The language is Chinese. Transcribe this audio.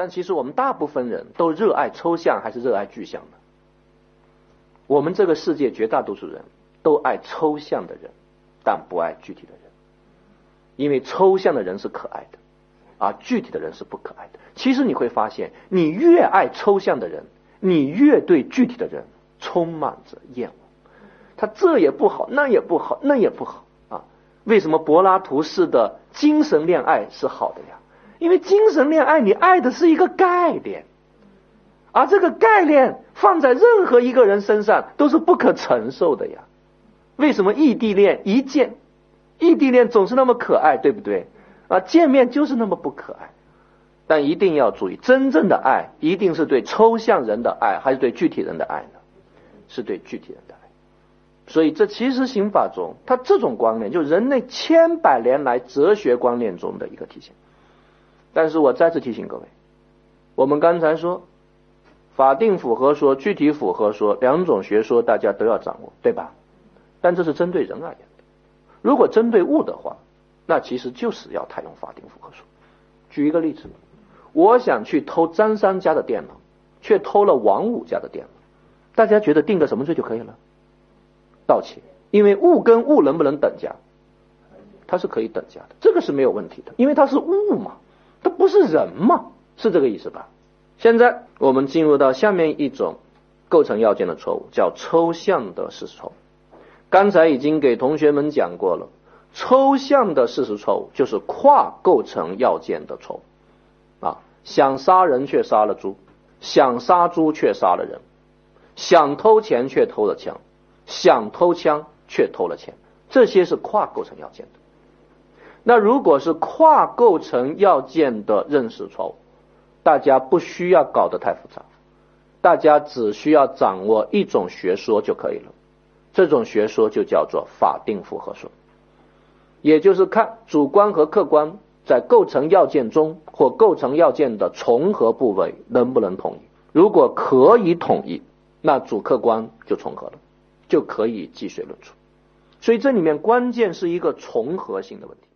但其实我们大部分人都热爱抽象还是热爱具象的？我们这个世界绝大多数人都爱抽象的人，但不爱具体的人，因为抽象的人是可爱的，而具体的人是不可爱的。其实你会发现，你越爱抽象的人，你越对具体的人充满着厌恶。他这也不好，那也不好，那也不好啊！为什么柏拉图式的精神恋爱是好的呀？因为精神恋爱，你爱的是一个概念，而这个概念放在任何一个人身上都是不可承受的呀。为什么异地恋一见，异地恋总是那么可爱，对不对？啊，见面就是那么不可爱。但一定要注意，真正的爱一定是对抽象人的爱，还是对具体人的爱呢？是对具体人的爱。所以，这其实刑法中，它这种观念，就人类千百年来哲学观念中的一个体现。但是我再次提醒各位，我们刚才说，法定符合说、具体符合说两种学说，大家都要掌握，对吧？但这是针对人而言的。如果针对物的话，那其实就是要采用法定符合说。举一个例子，我想去偷张三家的电脑，却偷了王五家的电脑，大家觉得定个什么罪就可以了？盗窃。因为物跟物能不能等价？它是可以等价的，这个是没有问题的，因为它是物嘛。它不是人嘛？是这个意思吧？现在我们进入到下面一种构成要件的错误，叫抽象的事实错误。刚才已经给同学们讲过了，抽象的事实错误就是跨构成要件的错误啊，想杀人却杀了猪，想杀猪却杀了人，想偷钱却偷了枪，想偷枪却偷了钱，这些是跨构成要件的。那如果是跨构成要件的认识错误，大家不需要搞得太复杂，大家只需要掌握一种学说就可以了。这种学说就叫做法定符合说，也就是看主观和客观在构成要件中或构成要件的重合部位能不能统一。如果可以统一，那主客观就重合了，就可以计水论处。所以这里面关键是一个重合性的问题。